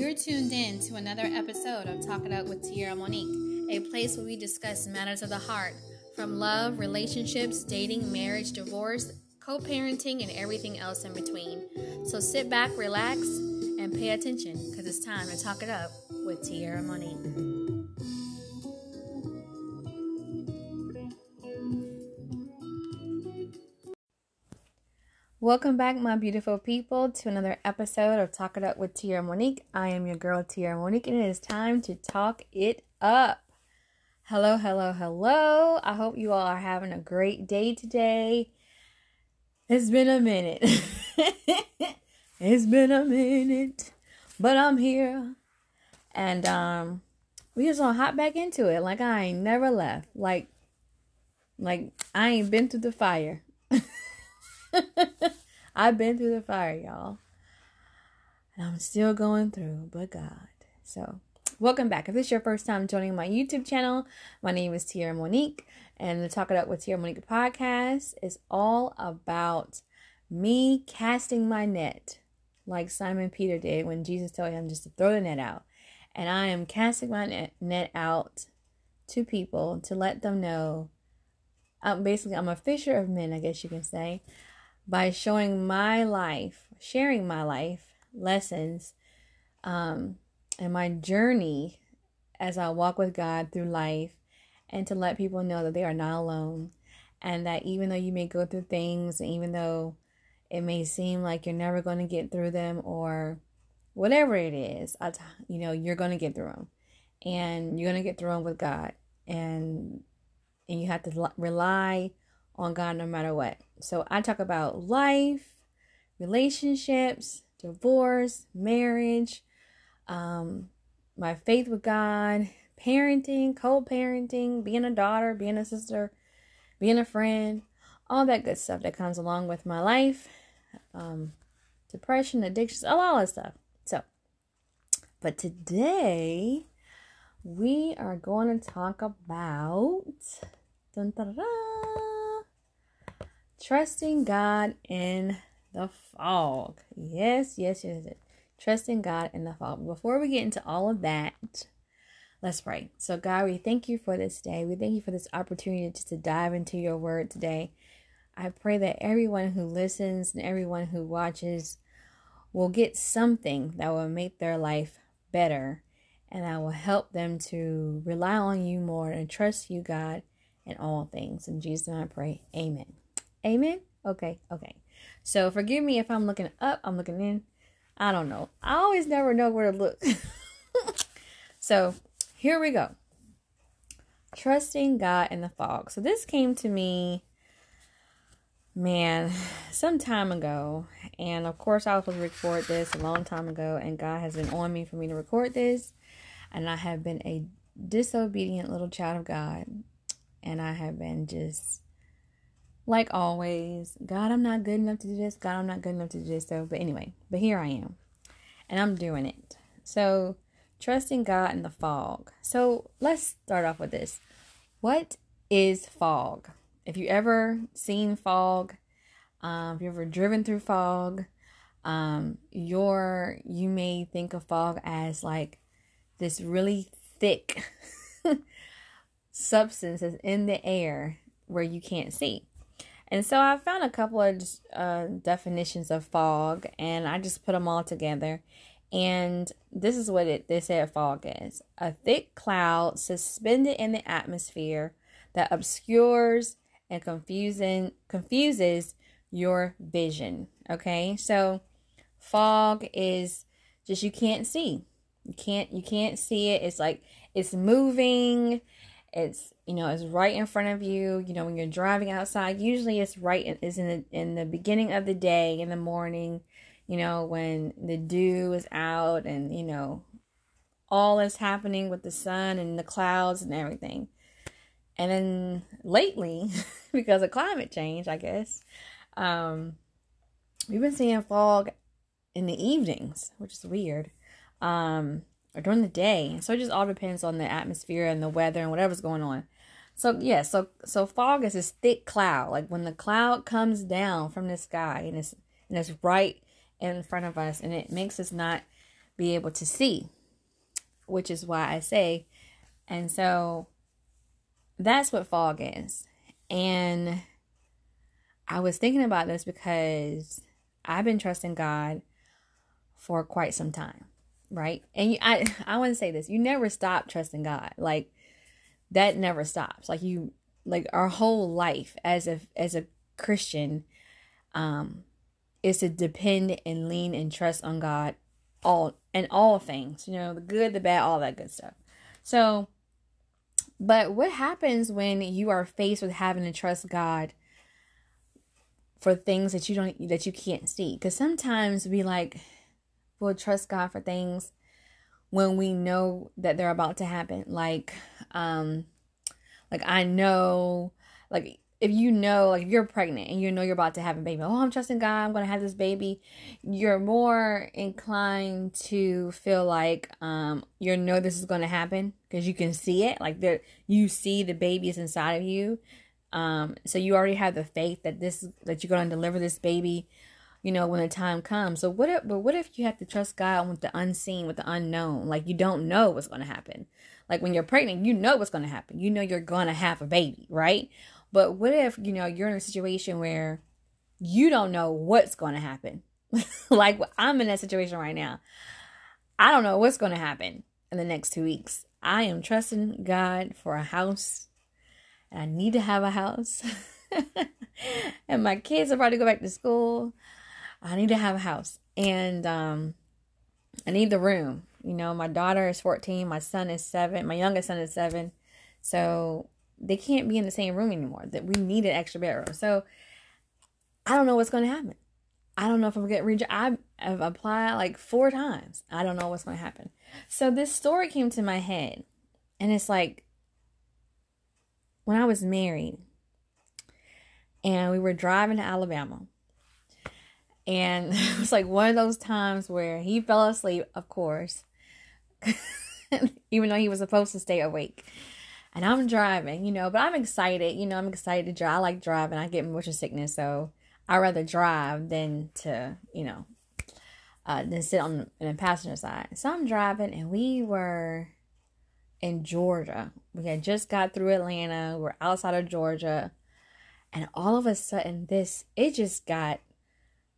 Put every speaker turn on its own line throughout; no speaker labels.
You're tuned in to another episode of Talk It Up with Tierra Monique, a place where we discuss matters of the heart from love, relationships, dating, marriage, divorce, co parenting, and everything else in between. So sit back, relax, and pay attention because it's time to talk it up with Tierra Monique. Welcome back, my beautiful people, to another episode of Talk It Up with Tierra Monique. I am your girl, Tierra Monique, and it is time to talk it up. Hello, hello, hello. I hope you all are having a great day today. It's been a minute. it's been a minute, but I'm here. And um we just gonna hop back into it like I ain't never left. Like like I ain't been through the fire. I've been through the fire, y'all. And I'm still going through, but God. So, welcome back. If this is your first time joining my YouTube channel, my name is Tierra Monique, and the Talk It Up with Tierra Monique podcast is all about me casting my net like Simon Peter did when Jesus told him just to throw the net out. And I am casting my net, net out to people to let them know. Um, basically, I'm a fisher of men, I guess you can say by showing my life, sharing my life lessons, um, and my journey as I walk with God through life, and to let people know that they are not alone, and that even though you may go through things, even though it may seem like you're never going to get through them, or whatever it is, I t- you know, you're going to get through them, and you're going to get through them with God, and and you have to rely on God no matter what. So I talk about life, relationships, divorce, marriage, um, my faith with God, parenting, co parenting, being a daughter, being a sister, being a friend, all that good stuff that comes along with my life, um, depression, addictions, a lot of stuff. So, but today we are going to talk about. Dun, dun, dun, Trusting God in the fog. Yes, yes, yes, yes. Trusting God in the fog. Before we get into all of that, let's pray. So, God, we thank you for this day. We thank you for this opportunity to, to dive into your word today. I pray that everyone who listens and everyone who watches will get something that will make their life better and that will help them to rely on you more and trust you, God, in all things. In Jesus' name I pray. Amen. Amen? Okay, okay. So forgive me if I'm looking up, I'm looking in. I don't know. I always never know where to look. so here we go. Trusting God in the fog. So this came to me, man, some time ago. And of course, I was supposed to record this a long time ago. And God has been on me for me to record this. And I have been a disobedient little child of God. And I have been just like always, God, I'm not good enough to do this. God, I'm not good enough to do this. So, but anyway, but here I am, and I'm doing it. So, trusting God in the fog. So, let's start off with this. What is fog? If you ever seen fog, um, if you ever driven through fog, um, your you may think of fog as like this really thick substance is in the air where you can't see. And so I found a couple of uh, definitions of fog and I just put them all together. And this is what it they said fog is a thick cloud suspended in the atmosphere that obscures and confusing confuses your vision. Okay, so fog is just you can't see. You can't you can't see it. It's like it's moving it's you know it's right in front of you you know when you're driving outside usually it's right in, is in the in the beginning of the day in the morning you know when the dew is out and you know all is happening with the sun and the clouds and everything and then lately because of climate change i guess um we've been seeing fog in the evenings which is weird um or during the day. So it just all depends on the atmosphere and the weather and whatever's going on. So yeah, so so fog is this thick cloud. Like when the cloud comes down from the sky and it's and it's right in front of us and it makes us not be able to see, which is why I say, and so that's what fog is. And I was thinking about this because I've been trusting God for quite some time, right? And you, I I want to say this, you never stop trusting God. Like that never stops. Like you like our whole life as a as a Christian um is to depend and lean and trust on God all and all things, you know, the good, the bad, all that good stuff. So but what happens when you are faced with having to trust God for things that you don't that you can't see? Cuz sometimes we like we'll trust God for things when we know that they're about to happen. Like um like I know, like if you know, like if you're pregnant and you know you're about to have a baby, oh, I'm trusting God, I'm gonna have this baby. You're more inclined to feel like um you know this is gonna happen because you can see it, like there you see the baby is inside of you. Um, so you already have the faith that this that you're gonna deliver this baby you know, when the time comes. So what if, but what if you have to trust God with the unseen, with the unknown? Like you don't know what's going to happen. Like when you're pregnant, you know what's going to happen. You know you're going to have a baby, right? But what if, you know, you're in a situation where you don't know what's going to happen? like I'm in that situation right now. I don't know what's going to happen in the next two weeks. I am trusting God for a house, and I need to have a house. and my kids are about to go back to school. I need to have a house, and um, I need the room. You know, my daughter is 14, my son is seven, my youngest son is seven. So they can't be in the same room anymore. That we need an extra bedroom. So I don't know what's going to happen. I don't know if I'm going to get rejected. I've applied like four times. I don't know what's going to happen. So this story came to my head, and it's like when I was married, and we were driving to Alabama and it was like one of those times where he fell asleep, of course, even though he was supposed to stay awake. And I'm driving, you know, but I'm excited. You know, I'm excited to drive. I like driving. I get motion sickness, so I rather drive than to, you know, uh, than sit on the passenger side. So I'm driving, and we were in Georgia. We had just got through Atlanta. We're outside of Georgia, and all of a sudden, this it just got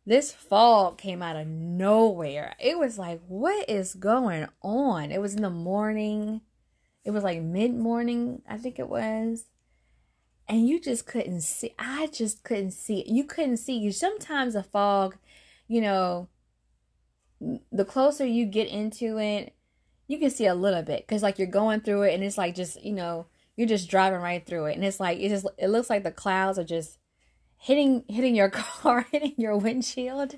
this fog came out of nowhere. It was like, what is going on? It was in the morning. It was like mid morning, I think it was. And you just couldn't see. I just couldn't see. You couldn't see. You sometimes a fog, you know, the closer you get into it, you can see a little bit because like you're going through it and it's like just you know you're just driving right through it and it's like it just it looks like the clouds are just hitting hitting your car, hitting your windshield,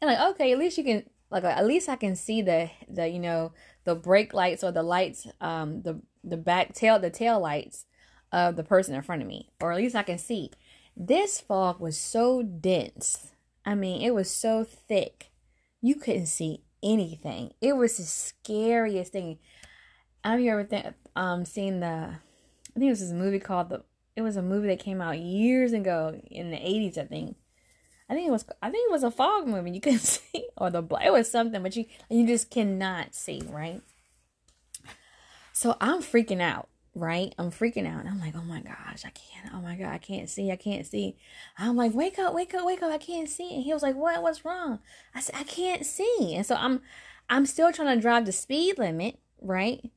and like okay, at least you can like at least I can see the the you know the brake lights or the lights um the the back tail the tail lights of the person in front of me, or at least I can see. This fog was so dense. I mean, it was so thick. You couldn't see anything. It was the scariest thing. You ever th- um seen the I think it was this movie called the it was a movie that came out years ago in the 80s, I think. I think it was I think it was a fog movie. You couldn't see or the it was something, but you you just cannot see, right? So I'm freaking out, right? I'm freaking out. And I'm like, oh my gosh, I can't. Oh my god, I can't see. I can't see. I'm like, wake up, wake up, wake up. I can't see. And he was like, what? What's wrong? I said, I can't see. And so I'm I'm still trying to drive the speed limit, right?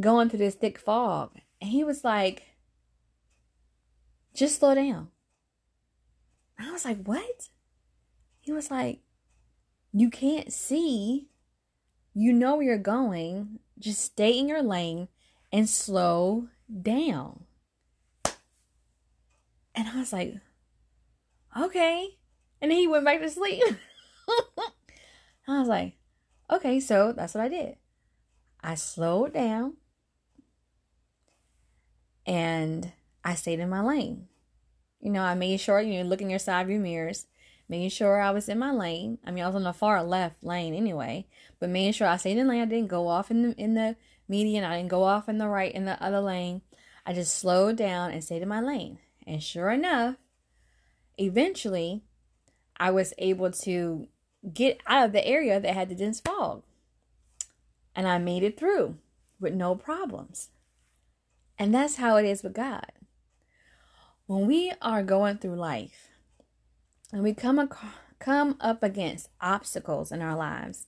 Going through this thick fog. And he was like, just slow down. I was like, what? He was like, you can't see. You know where you're going. Just stay in your lane and slow down. And I was like, okay. And then he went back to sleep. I was like, okay, so that's what I did. I slowed down and I stayed in my lane. You know, I made sure you know looking your side view mirrors, making sure I was in my lane. I mean, I was on the far left lane anyway, but making sure I stayed in lane. I didn't go off in the in the median. I didn't go off in the right in the other lane. I just slowed down and stayed in my lane. And sure enough, eventually, I was able to get out of the area that had the dense fog. And I made it through with no problems. And that's how it is with God. When we are going through life and we come across, come up against obstacles in our lives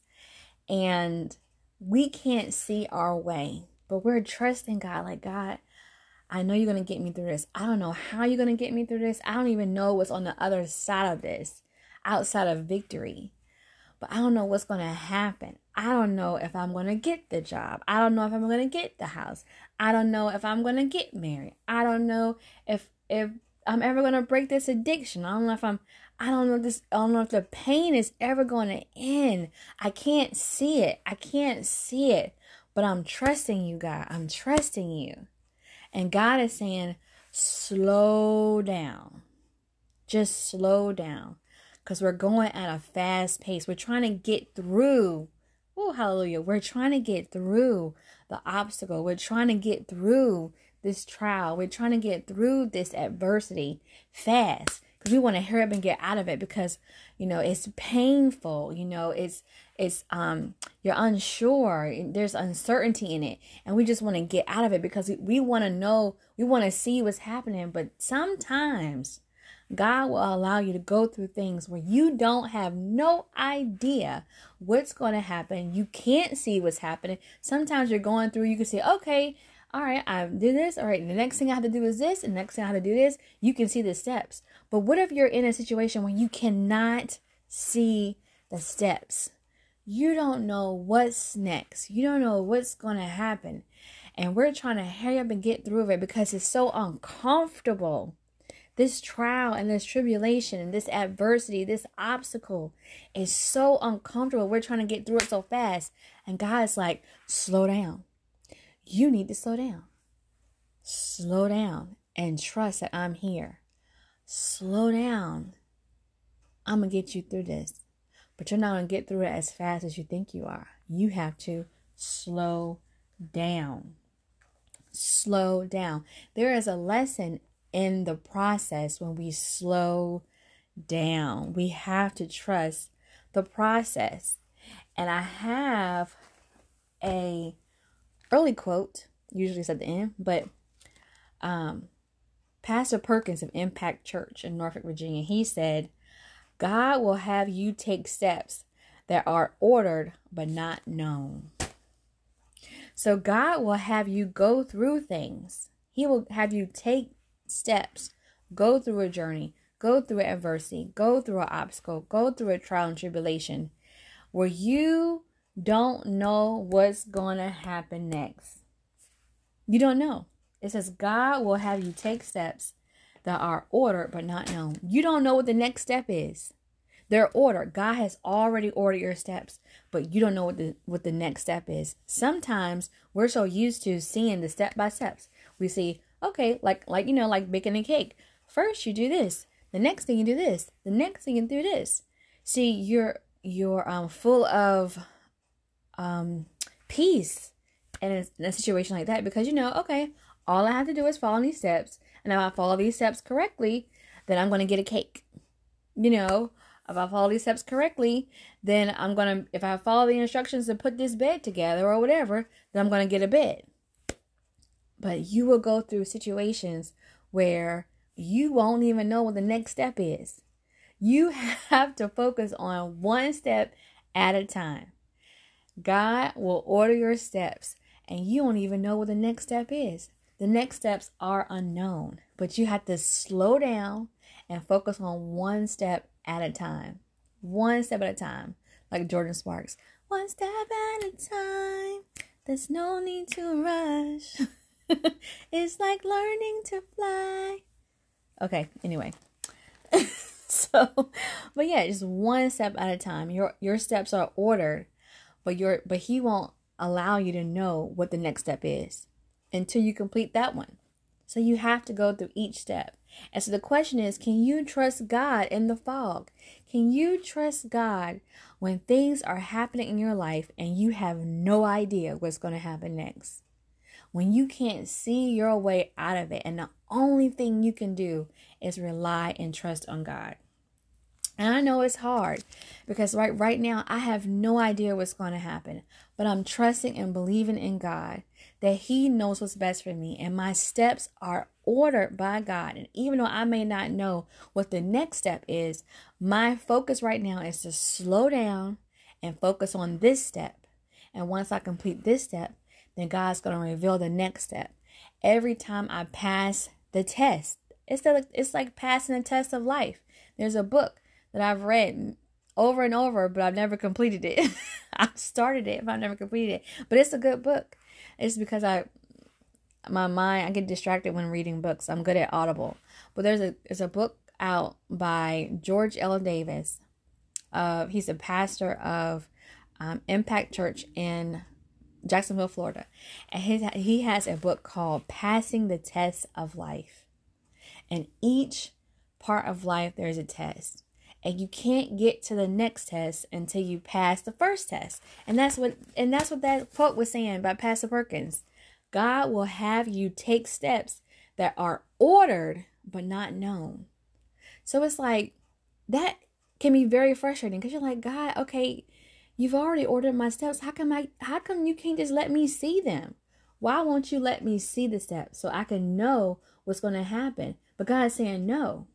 and we can't see our way, but we're trusting God like God, I know you're going to get me through this. I don't know how you're going to get me through this. I don't even know what's on the other side of this, outside of victory. But I don't know what's going to happen. I don't know if I'm going to get the job. I don't know if I'm going to get the house. I don't know if I'm going to get married. I don't know if if I'm ever going to break this addiction. I don't know if I'm I don't know if this I don't know if the pain is ever going to end. I can't see it. I can't see it. But I'm trusting you, God. I'm trusting you. And God is saying, slow down. Just slow down. Because we're going at a fast pace. We're trying to get through. Oh, hallelujah. We're trying to get through the obstacle. We're trying to get through this trial. We're trying to get through this adversity fast because we want to hurry up and get out of it because you know it's painful you know it's it's um you're unsure there's uncertainty in it and we just want to get out of it because we, we want to know we want to see what's happening but sometimes God will allow you to go through things where you don't have no idea what's going to happen. You can't see what's happening. Sometimes you're going through, you can say, okay, all right, I did this. All right, the next thing I have to do is this. And the next thing I have to do this. You can see the steps. But what if you're in a situation where you cannot see the steps? You don't know what's next. You don't know what's going to happen. And we're trying to hurry up and get through it because it's so uncomfortable. This trial and this tribulation and this adversity, this obstacle is so uncomfortable. We're trying to get through it so fast. And God's like, slow down. You need to slow down. Slow down and trust that I'm here slow down. I'm going to get you through this. But you're not going to get through it as fast as you think you are. You have to slow down. Slow down. There is a lesson in the process when we slow down. We have to trust the process. And I have a early quote, usually it's at the end, but um Pastor Perkins of Impact Church in Norfolk, Virginia, he said, God will have you take steps that are ordered but not known. So God will have you go through things. He will have you take steps, go through a journey, go through adversity, go through an obstacle, go through a trial and tribulation where you don't know what's going to happen next. You don't know. It says God will have you take steps that are ordered but not known. You don't know what the next step is. They're ordered. God has already ordered your steps, but you don't know what the what the next step is. Sometimes we're so used to seeing the step by steps. We see, okay, like like you know, like baking a cake. First you do this. The next thing you do this. The next thing you do this. See, you're you're um full of um peace in a, in a situation like that because you know, okay, all I have to do is follow these steps. And if I follow these steps correctly, then I'm going to get a cake. You know, if I follow these steps correctly, then I'm to, if I follow the instructions to put this bed together or whatever, then I'm to get a bed. But you will go through situations where you won't even know what the next step is. You have to focus on one step at a time. God will order your steps, and you don't even know what the next step is. The next steps are unknown, but you have to slow down and focus on one step at a time. One step at a time, like Jordin Sparks. One step at a time. There's no need to rush. it's like learning to fly. Okay, anyway. so, but yeah, just one step at a time. Your your steps are ordered, but your but he won't allow you to know what the next step is until you complete that one. So you have to go through each step. And so the question is can you trust God in the fog? Can you trust God when things are happening in your life and you have no idea what's going to happen next? When you can't see your way out of it and the only thing you can do is rely and trust on God. And I know it's hard because right right now I have no idea what's going to happen, but I'm trusting and believing in God that he knows what's best for me and my steps are ordered by God. And even though I may not know what the next step is, my focus right now is to slow down and focus on this step. And once I complete this step, then God's going to reveal the next step. Every time I pass the test, it's like it's like passing the test of life. There's a book that I've read over and over, but I've never completed it. I've started it, but I've never completed it. But it's a good book. It's because I my mind I get distracted when reading books. I'm good at Audible. But there's a there's a book out by George L. Davis. Uh, he's a pastor of um, Impact Church in Jacksonville, Florida, and his, he has a book called "Passing the Test of Life." And each part of life there's a test and you can't get to the next test until you pass the first test. And that's what and that's what that quote was saying by Pastor Perkins. God will have you take steps that are ordered but not known. So it's like that can be very frustrating because you're like, God, okay, you've already ordered my steps. How come I how come you can't just let me see them? Why won't you let me see the steps so I can know what's going to happen? But God's saying, no,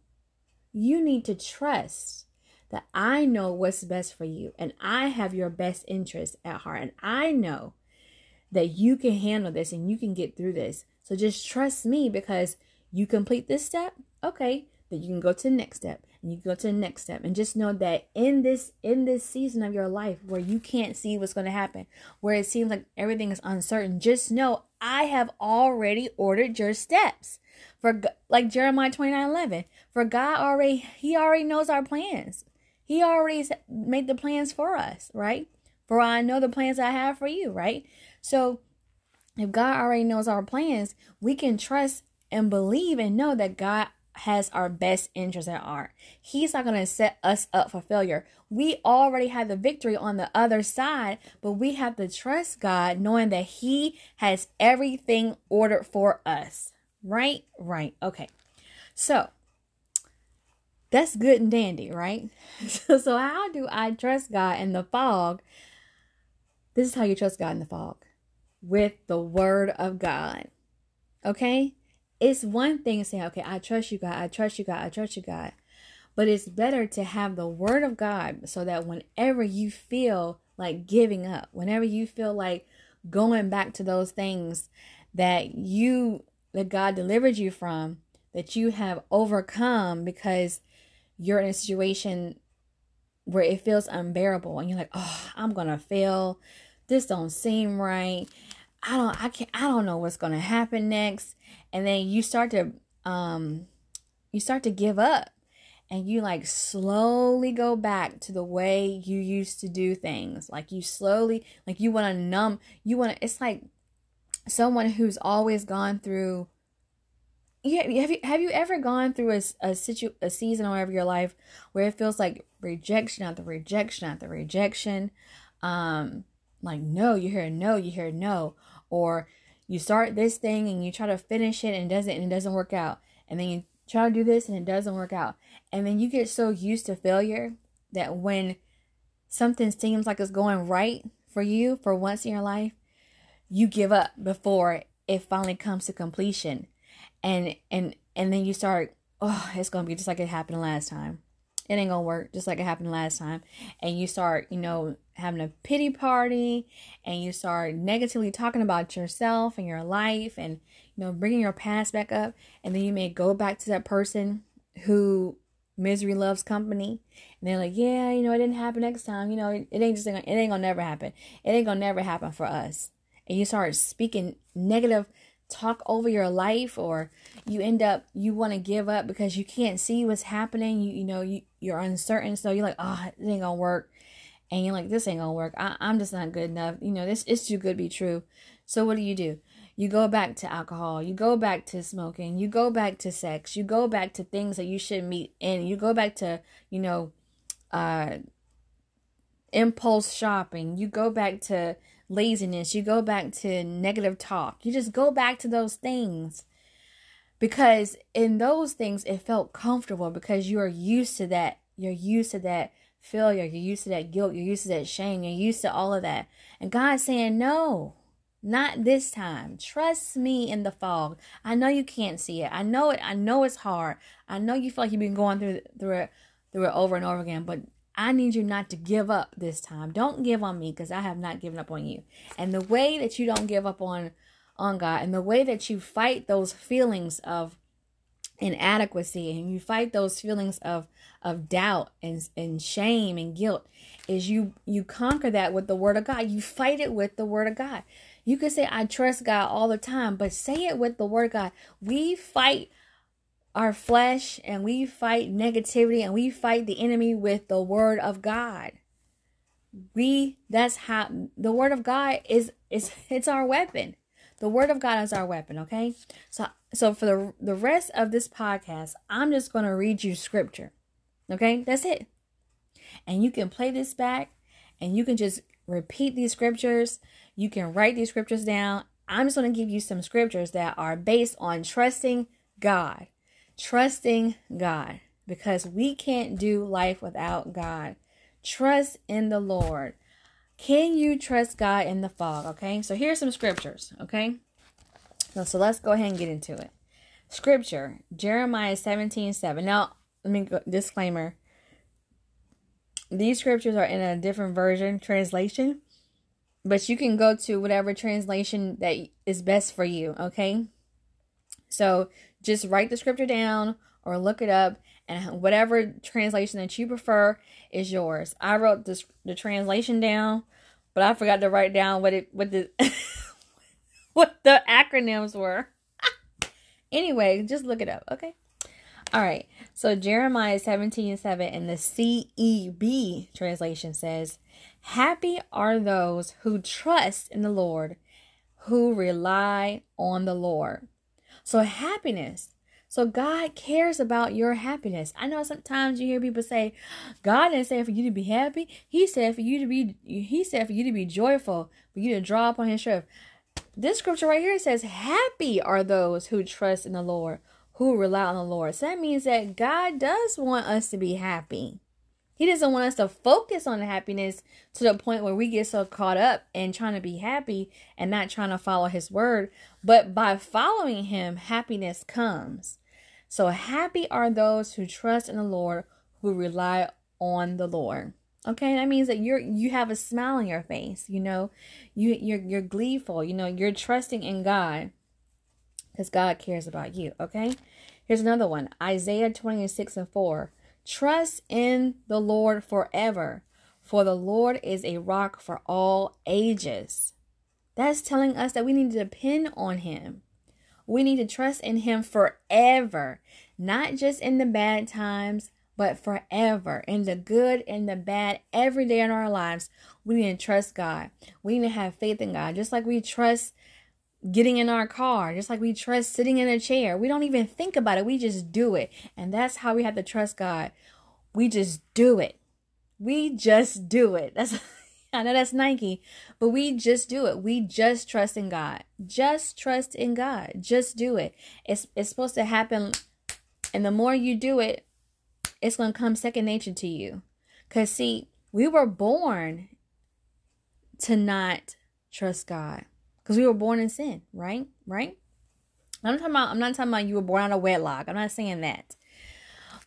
you need to trust that I know what's best for you and I have your best interest at heart. And I know that you can handle this and you can get through this. So just trust me because you complete this step, okay, then you can go to the next step and you go to the next step and just know that in this in this season of your life where you can't see what's going to happen where it seems like everything is uncertain just know i have already ordered your steps for like Jeremiah 29 11. For God already, He already knows our plans. He already made the plans for us, right? For I know the plans I have for you, right? So if God already knows our plans, we can trust and believe and know that God has our best interest at heart. He's not going to set us up for failure. We already have the victory on the other side, but we have to trust God knowing that He has everything ordered for us. Right? Right. Okay. So that's good and dandy, right? So, so how do I trust God in the fog? This is how you trust God in the fog with the word of God. Okay? It's one thing to say, okay, I trust you, God, I trust you, God, I trust you, God. But it's better to have the word of God so that whenever you feel like giving up, whenever you feel like going back to those things that you that God delivered you from that you have overcome because you're in a situation where it feels unbearable and you're like, "Oh, I'm going to fail. This don't seem right. I don't I can't I don't know what's going to happen next." And then you start to um you start to give up and you like slowly go back to the way you used to do things. Like you slowly like you want to numb, you want to it's like someone who's always gone through yeah have you have you ever gone through a, a situ a season or whatever your life where it feels like rejection after rejection after rejection um like no you hear no you hear no or you start this thing and you try to finish it and it doesn't and it doesn't work out. And then you try to do this and it doesn't work out. And then you get so used to failure that when something seems like it's going right for you for once in your life you give up before it finally comes to completion. And and and then you start oh it's gonna be just like it happened last time it ain't gonna work just like it happened last time. And you start you know having a pity party and you start negatively talking about yourself and your life and you know bringing your past back up. And then you may go back to that person who misery loves company. And they're like yeah you know it didn't happen next time. You know it, it ain't just it ain't gonna never happen. It ain't gonna never happen for us. And you start speaking negative talk over your life or you end up you want to give up because you can't see what's happening you you know you, you're uncertain. So you're like oh it ain't gonna work. And you're like this ain't gonna work. I, i'm just not good enough. You know this is too good to be true. So what do you do? You go back to alcohol. You go back to smoking. You go back to sex. You go back to things that you shouldn't meet and you go back to you know uh impulse shopping. You go back to laziness, you go back to negative talk. You just go back to those things. Because in those things, it felt comfortable because you are used to that. you're used to that failure, you're used to that guilt, you're used to that shame, you're used to all of that. And God's saying, No, not this time. Trust me in the fog. I know you can't see it. I know it. I know it's hard. I know you feel like you've been going through through it through it over and over again, but I need you not to give up this time. Don't give on me because I have not given up on you. And the way that you don't give up on on God and the way that you fight those feelings of inadequacy and you fight those feelings of of doubt and and shame and guilt is you you conquer that with the word of God. You fight it with the word of God. You can say, I trust God all the time, but say it with the word of God. We fight our flesh and we fight negativity and we fight the enemy with the word of God. We that's how the word of God is is it's our weapon. The word of God is our weapon, okay? So so for the the rest of this podcast, I'm just going to read you scripture. Okay? That's it. And you can play this back and you can just repeat these scriptures you can write these scriptures down. I'm just going to give you some scriptures that are based on trusting God. Trusting God. Because we can't do life without God. Trust in the Lord. Can you trust God in the fog? Okay, so here's some scriptures. Okay, so, so let's go ahead and get into it. Scripture Jeremiah 17 7. Now, let me go, disclaimer these scriptures are in a different version translation but you can go to whatever translation that is best for you, okay? So just write the scripture down or look it up, and whatever translation that you prefer is yours. I wrote this the translation down, but I forgot to write down what it what the what the acronyms were. anyway, just look it up, okay? All right. So Jeremiah 17 7 in the CEB translation says, Happy are those who trust in the Lord, who rely on the Lord. So, happiness. So, God cares about your happiness. I know sometimes you hear people say, God didn't say for you to be happy. He said for you to be, He said for you to be joyful, for you to draw upon His strength. This scripture right here says, Happy are those who trust in the Lord, who rely on the Lord. So that means that God does want us to be happy. He doesn't want us to focus on the happiness to the point where we get so caught up in trying to be happy and not trying to follow his word. But by following him, happiness comes. So happy are those who trust in the Lord, who rely on the Lord. Okay, that means that you're you have a smile on your face, you know, you you're you're gleeful, you know, you're trusting in God because God cares about you. Okay, here's another one Isaiah 26 and 4. Trust in the Lord forever, for the Lord is a rock for all ages. That's telling us that we need to depend on Him. We need to trust in Him forever, not just in the bad times, but forever. In the good and the bad, every day in our lives, we need to trust God. We need to have faith in God, just like we trust getting in our car, just like we trust sitting in a chair. We don't even think about it, we just do it. And that's how we have to trust God. We just do it. We just do it. That's I know that's Nike, but we just do it. We just trust in God. Just trust in God. Just do it. It's it's supposed to happen and the more you do it, it's going to come second nature to you. Cuz see, we were born to not trust God because we were born in sin, right? Right? I'm talking about I'm not talking about you were born out of wedlock. I'm not saying that.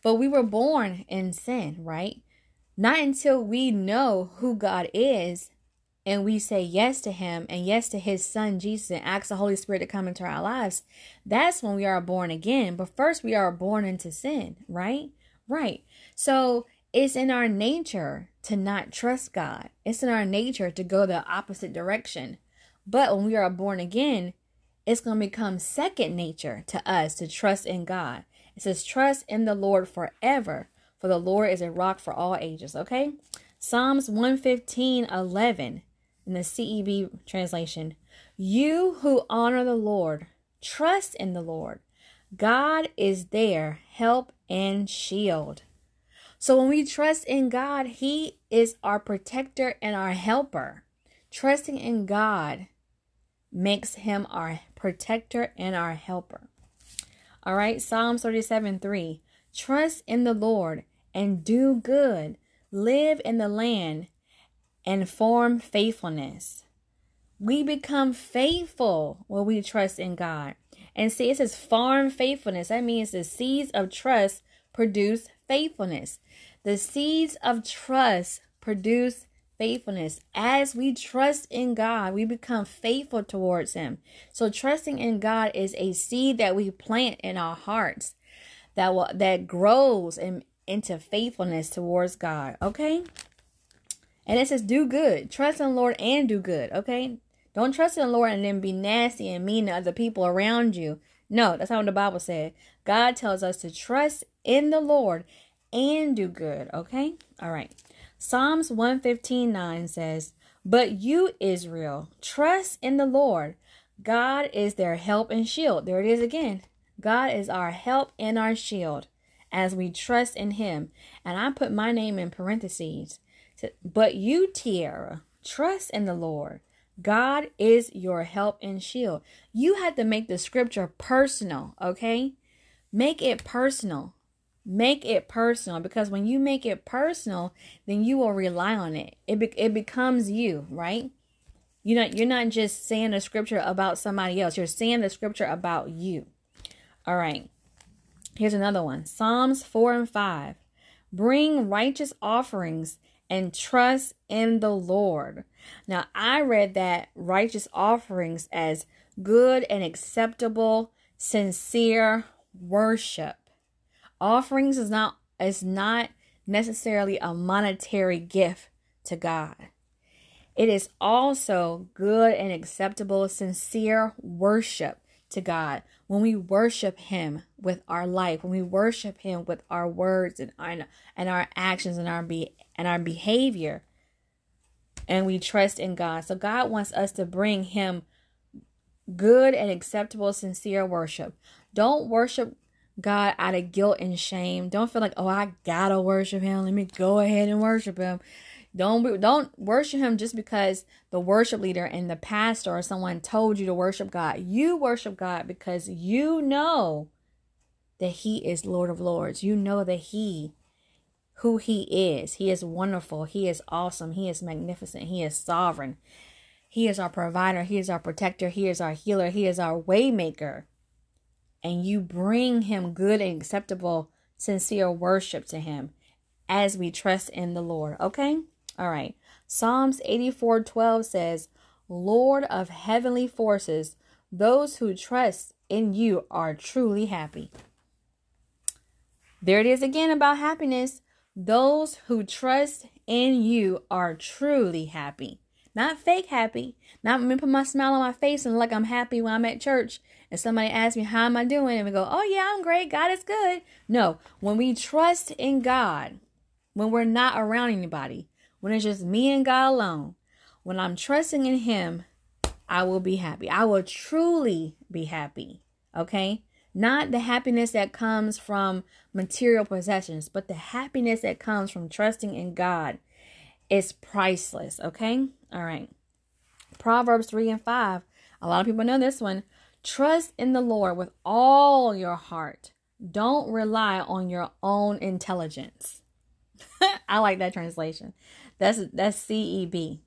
But we were born in sin, right? Not until we know who God is and we say yes to him and yes to his son Jesus and ask the Holy Spirit to come into our lives, that's when we are born again. But first we are born into sin, right? Right. So it's in our nature to not trust God. It's in our nature to go the opposite direction. But when we are born again, it's going to become second nature to us to trust in God. It says, Trust in the Lord forever, for the Lord is a rock for all ages. Okay? Psalms 115 11 in the CEB translation. You who honor the Lord, trust in the Lord. God is their help and shield. So when we trust in God, He is our protector and our helper. Trusting in God makes him our protector and our helper. All right, Psalms 37 3. Trust in the Lord and do good, live in the land and form faithfulness. We become faithful when we trust in God. And see, it says farm faithfulness. That means the seeds of trust produce faithfulness. The seeds of trust produce faithfulness. As we trust in God, we become faithful towards Him. So trusting in God is a seed that we plant in our hearts that will that grows in, into faithfulness towards God. Okay. And it says do good. Trust in the Lord and do good. Okay. Don't trust in the Lord and then be nasty and mean to other people around you. No, that's not what the Bible said. God tells us to trust in the Lord and do good. Okay? All right. Psalms 115 9 says, But you, Israel, trust in the Lord. God is their help and shield. There it is again. God is our help and our shield as we trust in Him. And I put my name in parentheses. But you, Tierra, trust in the Lord. God is your help and shield. You have to make the scripture personal, okay? Make it personal. Make it personal because when you make it personal, then you will rely on it. It be- it becomes you, right? You know, you're not just saying the scripture about somebody else. You're saying the scripture about you. All right. Here's another one. Psalms 4 and 5. Bring righteous offerings and trust in the Lord. Now, I read that righteous offerings as good and acceptable, sincere worship. Offerings is not is not necessarily a monetary gift to God. It is also good and acceptable, sincere worship to God when we worship Him with our life, when we worship Him with our words and our, and our actions and our be and our behavior, and we trust in God. So God wants us to bring Him good and acceptable, sincere worship. Don't worship God out of guilt and shame. Don't feel like, oh, I gotta worship Him. Let me go ahead and worship Him. Don't don't worship him just because the worship leader and the pastor or someone told you to worship God. You worship God because you know that he is Lord of Lords. You know that he who he is. He is wonderful. He is awesome. He is magnificent. He is sovereign. He is our provider. He is our protector. He is our healer. He is our waymaker. And you bring him good and acceptable, sincere worship to him as we trust in the Lord. Okay? All right. Psalms 84:12 says, "Lord of heavenly forces, those who trust in you are truly happy." There it is again about happiness. Those who trust in you are truly happy. Not fake happy. Not me put my smile on my face and like I'm happy when I'm at church and somebody asks me how am I doing and we go, "Oh yeah, I'm great. God is good." No, when we trust in God, when we're not around anybody, when it's just me and God alone, when I'm trusting in Him, I will be happy. I will truly be happy. Okay? Not the happiness that comes from material possessions, but the happiness that comes from trusting in God is priceless. Okay? All right. Proverbs 3 and 5. A lot of people know this one. Trust in the Lord with all your heart. Don't rely on your own intelligence. I like that translation. That's that's CEB.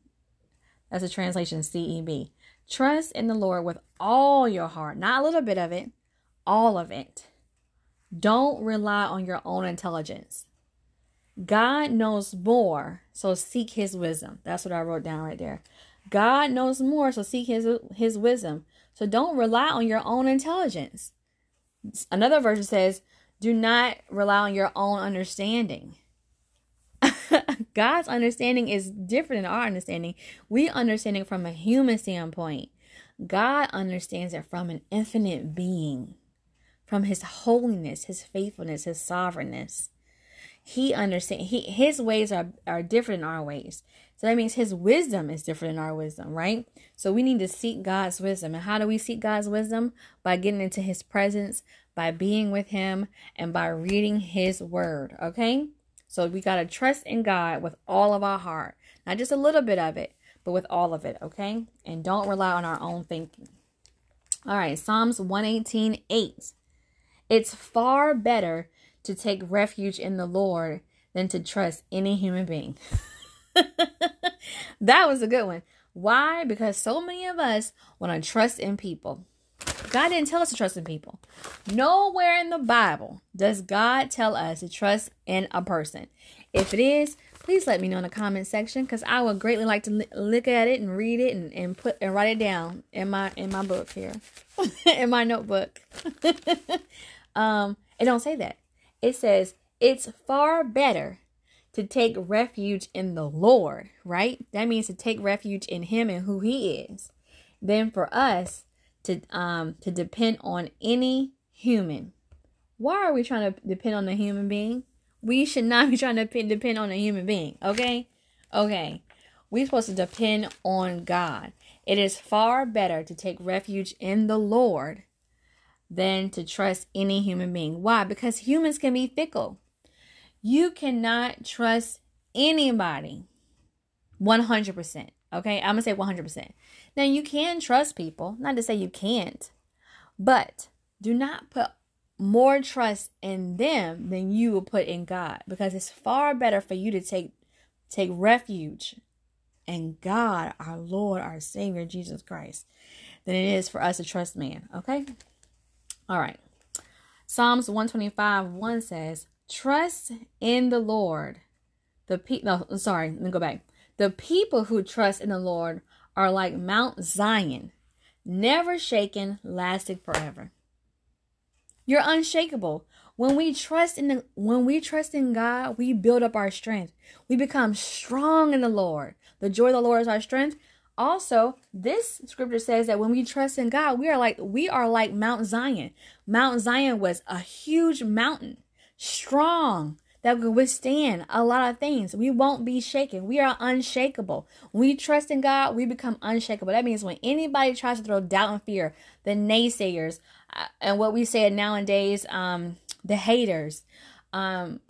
That's a translation CEB. Trust in the Lord with all your heart, not a little bit of it, all of it. Don't rely on your own intelligence. God knows more, so seek his wisdom. That's what I wrote down right there. God knows more, so seek his his wisdom. So don't rely on your own intelligence. Another version says, "Do not rely on your own understanding." God's understanding is different than our understanding. We understand it from a human standpoint. God understands it from an infinite being, from his holiness, his faithfulness, his sovereignness. He understands he his ways are, are different than our ways. So that means his wisdom is different than our wisdom, right? So we need to seek God's wisdom. And how do we seek God's wisdom? By getting into his presence, by being with him, and by reading his word. Okay? So we got to trust in God with all of our heart, not just a little bit of it, but with all of it, okay? And don't rely on our own thinking. All right, Psalms 118 8. It's far better to take refuge in the Lord than to trust any human being. that was a good one. Why? Because so many of us want to trust in people. God didn't tell us to trust in people. Nowhere in the Bible does God tell us to trust in a person. If it is, please let me know in the comment section because I would greatly like to look at it and read it and, and put and write it down in my in my book here, in my notebook. um, it don't say that. It says it's far better to take refuge in the Lord, right? That means to take refuge in Him and who He is, than for us to um to depend on any human. Why are we trying to depend on a human being? We should not be trying to depend, on a human being, okay? Okay. We're supposed to depend on God. It is far better to take refuge in the Lord than to trust any human being. Why? Because humans can be fickle. You cannot trust anybody 100%. Okay, I'm gonna say 100%. Now, you can trust people, not to say you can't, but do not put more trust in them than you will put in God because it's far better for you to take take refuge in God, our Lord, our Savior, Jesus Christ, than it is for us to trust man. Okay? All right. Psalms 125 1 says, Trust in the Lord. The people, no, sorry, let me go back. The people who trust in the Lord are like Mount Zion, never shaken, lasting forever. You're unshakable. When we trust in the when we trust in God, we build up our strength. We become strong in the Lord. The joy of the Lord is our strength. Also, this scripture says that when we trust in God, we are like we are like Mount Zion. Mount Zion was a huge mountain, strong, that can withstand a lot of things. We won't be shaken. We are unshakable. When we trust in God, we become unshakable. That means when anybody tries to throw doubt and fear, the naysayers, uh, and what we say nowadays, um, the haters, um,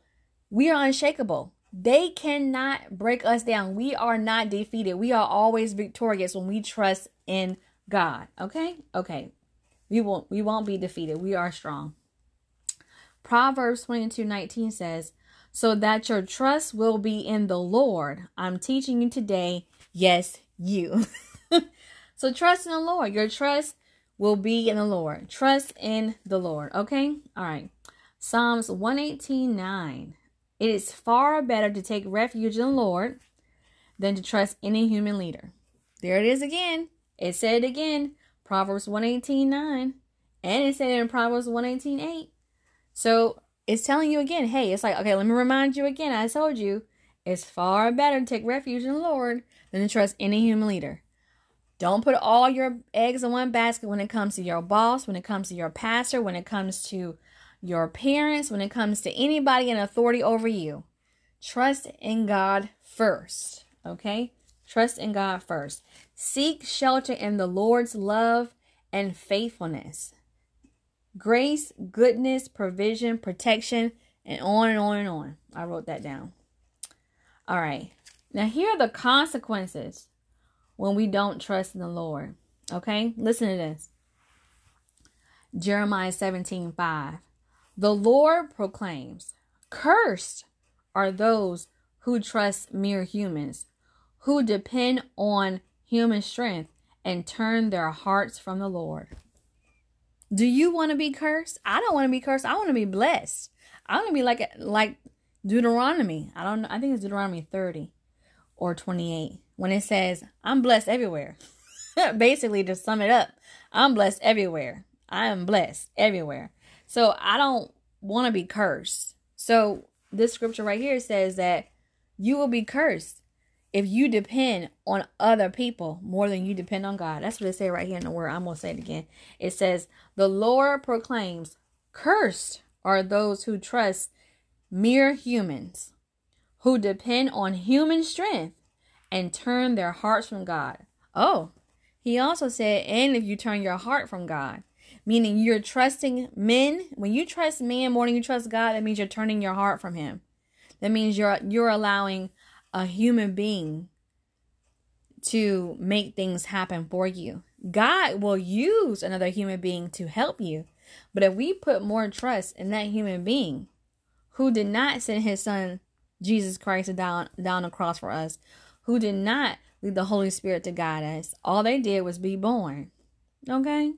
we are unshakable. They cannot break us down. We are not defeated. We are always victorious when we trust in God. Okay? Okay. We won't we won't be defeated. We are strong. Proverbs 22 19 says, so that your trust will be in the Lord. I'm teaching you today. Yes, you. so trust in the Lord. Your trust will be in the Lord. Trust in the Lord. Okay? All right. Psalms 118 9. It is far better to take refuge in the Lord than to trust any human leader. There it is again. It said it again. Proverbs 118.9. And it said it in Proverbs 118.8. So it's telling you again, hey, it's like, okay, let me remind you again. I told you it's far better to take refuge in the Lord than to trust any human leader. Don't put all your eggs in one basket when it comes to your boss, when it comes to your pastor, when it comes to your parents, when it comes to anybody in authority over you. Trust in God first, okay? Trust in God first. Seek shelter in the Lord's love and faithfulness grace, goodness, provision, protection, and on and on and on. I wrote that down. All right. Now, here are the consequences when we don't trust in the Lord. Okay? Listen to this. Jeremiah 17 5. The Lord proclaims, Cursed are those who trust mere humans, who depend on human strength and turn their hearts from the Lord. Do you want to be cursed? I don't want to be cursed. I want to be blessed. I want to be like like Deuteronomy. I don't. I think it's Deuteronomy 30 or 28 when it says, "I'm blessed everywhere." Basically, to sum it up, I'm blessed everywhere. I am blessed everywhere. So I don't want to be cursed. So this scripture right here says that you will be cursed if you depend on other people more than you depend on God. That's what it says right here in the word. I'm going to say it again. It says, The Lord proclaims, Cursed are those who trust mere humans, who depend on human strength and turn their hearts from God. Oh, he also said, And if you turn your heart from God, meaning you're trusting men, when you trust man more than you trust God, that means you're turning your heart from Him. That means you're you're allowing a human being to make things happen for you. God will use another human being to help you. But if we put more trust in that human being who did not send his son Jesus Christ down down the cross for us, who did not leave the Holy Spirit to guide us. All they did was be born. Okay?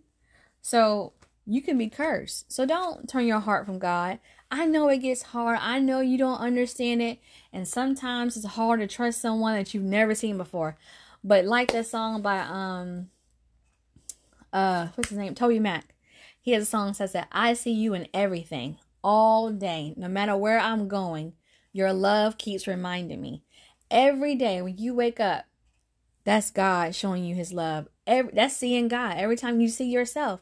So you can be cursed. So don't turn your heart from God. I know it gets hard. I know you don't understand it. And sometimes it's hard to trust someone that you've never seen before. But like that song by um uh what's his name? TobyMac. He has a song that says that I see you in everything all day, no matter where I'm going. Your love keeps reminding me. Every day when you wake up, that's God showing you his love. Every, that's seeing God. Every time you see yourself,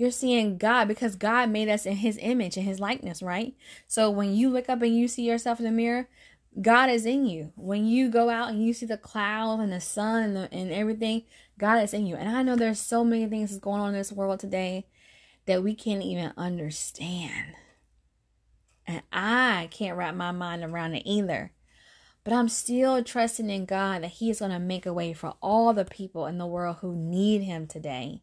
you're seeing God because God made us in his image and his likeness, right? So when you look up and you see yourself in the mirror, God is in you. When you go out and you see the clouds and the sun and, the, and everything, God is in you. And I know there's so many things that's going on in this world today that we can't even understand. And I can't wrap my mind around it either. But I'm still trusting in God that He is going to make a way for all the people in the world who need Him today.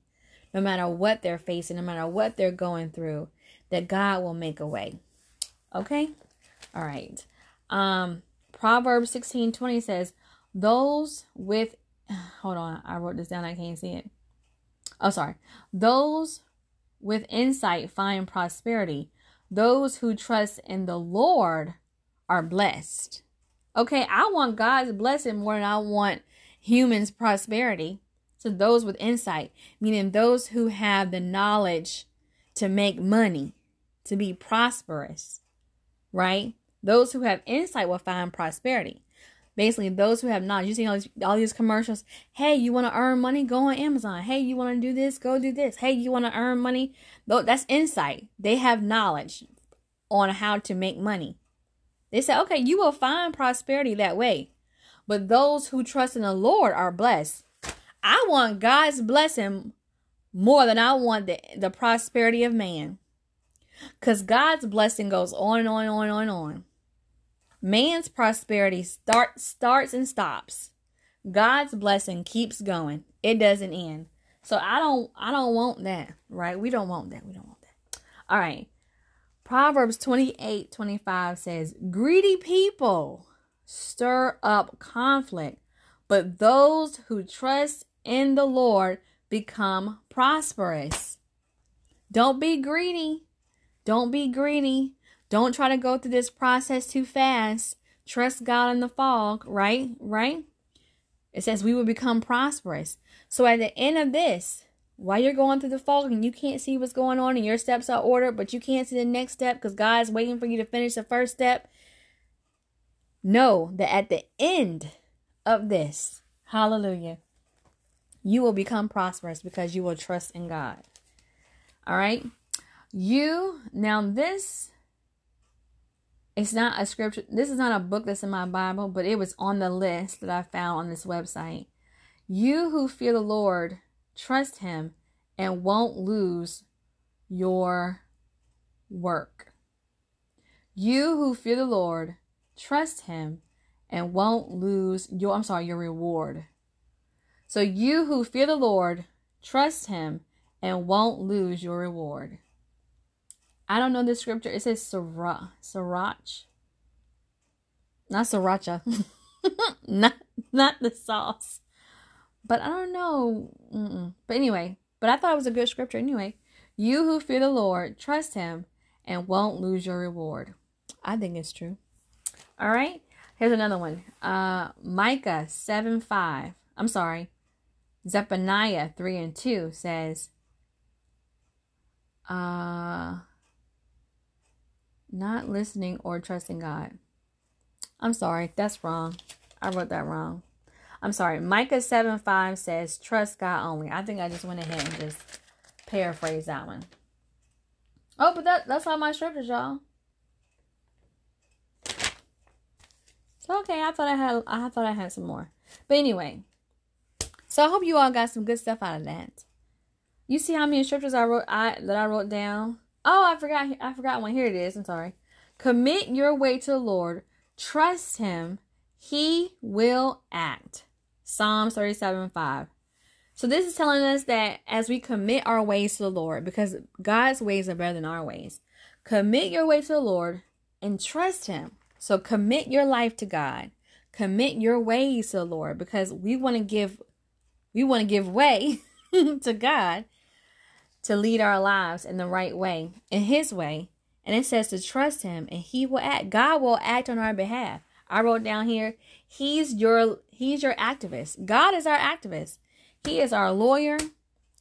No matter what they're facing, no matter what they're going through, that God will make a way. Okay? All right. Um Proverbs 16 20 says, Those with hold on, I wrote this down, I can't see it. Oh, sorry. Those with insight find prosperity, those who trust in the Lord are blessed. Okay, I want God's blessing more than I want humans' prosperity. So those with insight, meaning those who have the knowledge to make money, to be prosperous, right? Those who have insight will find prosperity. Basically, those who have knowledge. You see all these, all these commercials. Hey, you want to earn money? Go on Amazon. Hey, you want to do this? Go do this. Hey, you want to earn money? That's insight. They have knowledge on how to make money. They say, okay, you will find prosperity that way. But those who trust in the Lord are blessed. I want God's blessing more than I want the, the prosperity of man. Because God's blessing goes on and on and on and on on. Man's prosperity start, starts and stops. God's blessing keeps going. It doesn't end. So I don't I don't want that, right? We don't want that. We don't want that. All right. Proverbs 28 25 says, Greedy people stir up conflict, but those who trust in the Lord become prosperous. Don't be greedy. Don't be greedy. Don't try to go through this process too fast. Trust God in the fog, right? Right? It says we will become prosperous. So at the end of this, while you're going through the fog and you can't see what's going on and your steps are ordered, but you can't see the next step because God's waiting for you to finish the first step, know that at the end of this, hallelujah, you will become prosperous because you will trust in God. All right? You, now this it's not a scripture. This is not a book that's in my Bible, but it was on the list that I found on this website. You who fear the Lord, trust him and won't lose your work. You who fear the Lord, trust him and won't lose your I'm sorry, your reward. So you who fear the Lord, trust him and won't lose your reward. I don't know the scripture. It says Sirach. Sriracha. Not sriracha. not not the sauce. But I don't know. Mm-mm. But anyway, but I thought it was a good scripture anyway. You who fear the Lord, trust him and won't lose your reward. I think it's true. All right. Here's another one. Uh Micah 7 5. I'm sorry. Zephaniah 3 and 2 says, uh not listening or trusting God. I'm sorry, that's wrong. I wrote that wrong. I'm sorry. Micah 7 5 says, Trust God only. I think I just went ahead and just paraphrased that one. Oh, but that, that's all my scriptures, y'all. So okay, I thought I had I thought I had some more. But anyway. So I hope you all got some good stuff out of that. You see how many scriptures I wrote I that I wrote down? Oh, I forgot. I forgot one. Here it is. I'm sorry. Commit your way to the Lord. Trust Him. He will act. Psalms 37 5. So this is telling us that as we commit our ways to the Lord, because God's ways are better than our ways, commit your way to the Lord and trust Him. So commit your life to God. Commit your ways to the Lord because we want to give we want to give way to God to lead our lives in the right way, in his way. And it says to trust him and he will act. God will act on our behalf. I wrote down here, he's your he's your activist. God is our activist. He is our lawyer.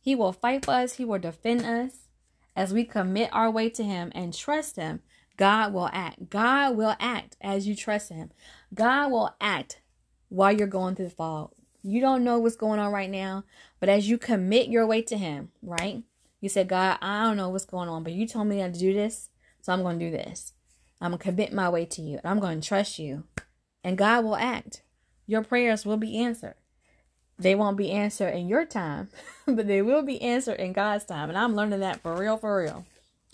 He will fight for us. He will defend us. As we commit our way to him and trust him, God will act. God will act as you trust him. God will act while you're going through the fall. You don't know what's going on right now, but as you commit your way to him, right? You said, God, I don't know what's going on, but you told me to do this, so I'm going to do this. I'm going to commit my way to you. And I'm going to trust you. And God will act. Your prayers will be answered. They won't be answered in your time, but they will be answered in God's time. And I'm learning that for real, for real.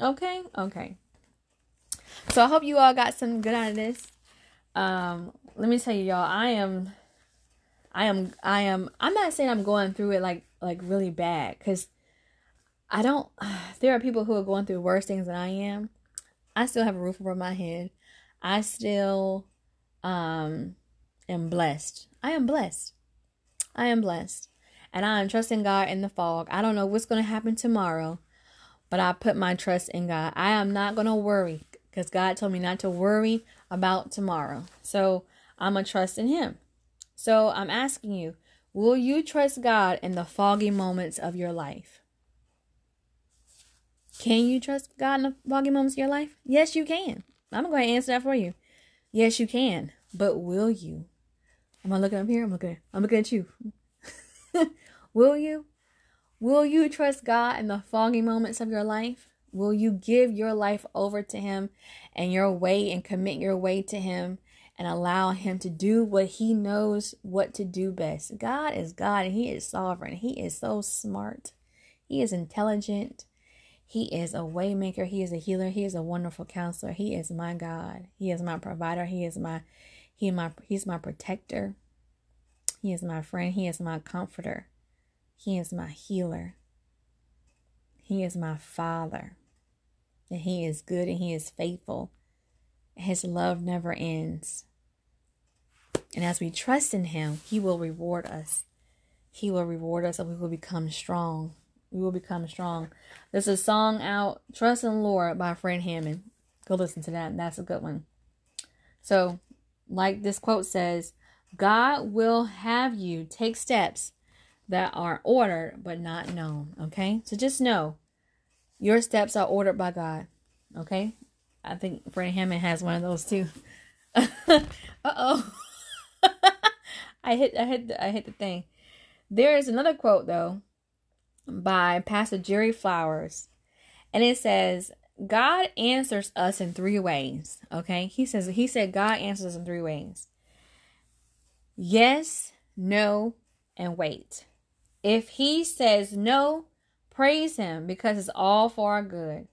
Okay? Okay. So I hope you all got some good out of this. Um, let me tell you, y'all, I am I am I am I'm not saying I'm going through it like like really bad because I don't there are people who are going through worse things than I am. I still have a roof over my head. I still um am blessed. I am blessed. I am blessed. And I am trusting God in the fog. I don't know what's going to happen tomorrow, but I put my trust in God. I am not going to worry because God told me not to worry about tomorrow. So I'm going to trust in Him. So I'm asking you, will you trust God in the foggy moments of your life? Can you trust God in the foggy moments of your life? Yes, you can. I'm going to answer that for you. Yes, you can. But will you? Am I looking up here? I'm looking. I'm looking at you. will you? Will you trust God in the foggy moments of your life? Will you give your life over to Him and your way and commit your way to Him and allow Him to do what He knows what to do best? God is God and He is sovereign. He is so smart. He is intelligent. He is a waymaker. He is a healer. He is a wonderful counselor. He is my God. He is my provider. He is my he my he's my protector. He is my friend. He is my comforter. He is my healer. He is my father. And he is good and he is faithful. His love never ends. And as we trust in him, he will reward us. He will reward us and we will become strong. We will become strong. There's a song out, Trust in Lord by Fred Hammond. Go listen to that. That's a good one. So, like this quote says, God will have you take steps that are ordered but not known. Okay? So just know your steps are ordered by God. Okay? I think Fred Hammond has one of those too. uh oh. I hit I hit I hit the thing. There is another quote though by Pastor Jerry Flowers. And it says, God answers us in three ways. Okay? He says he said God answers in three ways. Yes, no, and wait. If he says no, Praise Him because it's all for our good.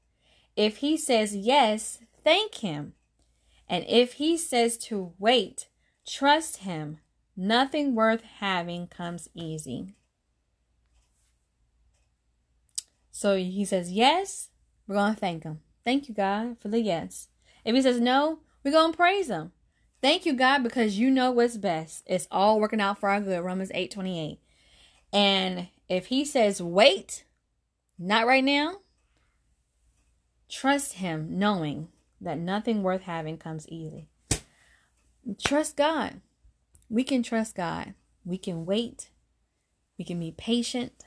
If He says yes, thank Him. And if He says to wait, trust Him. Nothing worth having comes easy. So He says yes, we're going to thank Him. Thank you, God, for the yes. If He says no, we're going to praise Him. Thank you, God, because you know what's best. It's all working out for our good. Romans 8 28. And if he says wait, not right now. Trust Him, knowing that nothing worth having comes easy. Trust God. We can trust God. We can wait. We can be patient.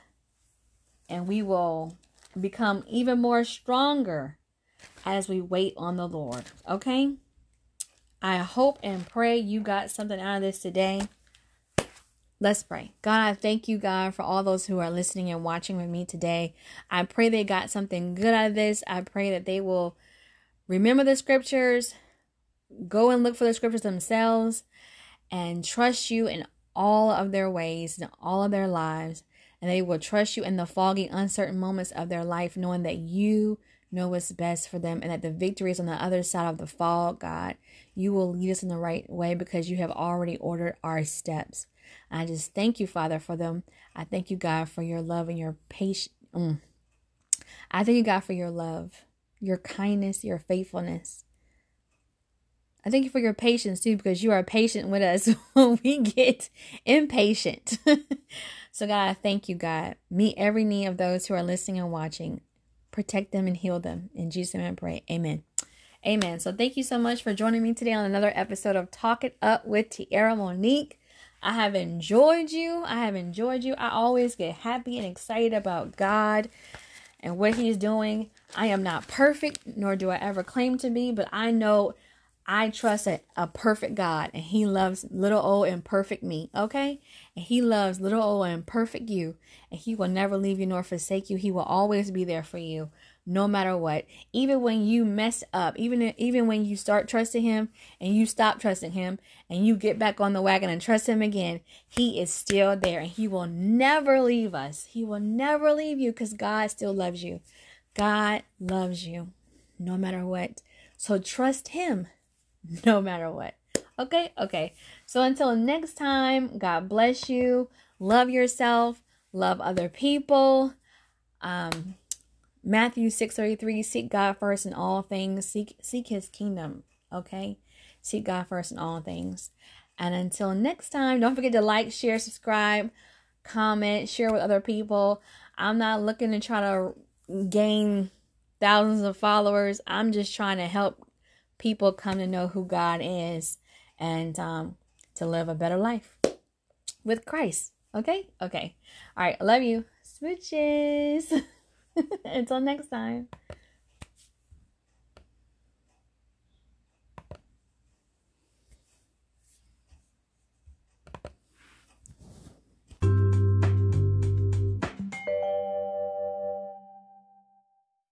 And we will become even more stronger as we wait on the Lord. Okay? I hope and pray you got something out of this today. Let's pray. God, I thank you, God, for all those who are listening and watching with me today. I pray they got something good out of this. I pray that they will remember the scriptures, go and look for the scriptures themselves, and trust you in all of their ways, and all of their lives. And they will trust you in the foggy, uncertain moments of their life, knowing that you know what's best for them and that the victory is on the other side of the fog, God. You will lead us in the right way because you have already ordered our steps. I just thank you, Father, for them. I thank you, God, for your love and your patience. Mm. I thank you, God, for your love, your kindness, your faithfulness. I thank you for your patience too, because you are patient with us when we get impatient. so, God, I thank you, God. Meet every need of those who are listening and watching. Protect them and heal them. In Jesus' name I pray. Amen. Amen. So, thank you so much for joining me today on another episode of Talk It Up with Tierra Monique. I have enjoyed you. I have enjoyed you. I always get happy and excited about God and what He's doing. I am not perfect, nor do I ever claim to be, but I know I trust a, a perfect God and He loves little old imperfect me, okay? And He loves little old imperfect you, and He will never leave you nor forsake you. He will always be there for you, no matter what. Even when you mess up, even even when you start trusting Him and you stop trusting Him and you get back on the wagon and trust Him again, He is still there and He will never leave us. He will never leave you because God still loves you. God loves you, no matter what. So trust Him no matter what. Okay? Okay. So until next time, God bless you. Love yourself. Love other people. Um, Matthew 6:33 seek God first in all things. Seek seek his kingdom, okay? Seek God first in all things. And until next time, don't forget to like, share, subscribe, comment, share with other people. I'm not looking to try to gain thousands of followers. I'm just trying to help people come to know who God is and um, to live a better life with Christ. Okay? Okay. All right. I love you. Switches. Until next time.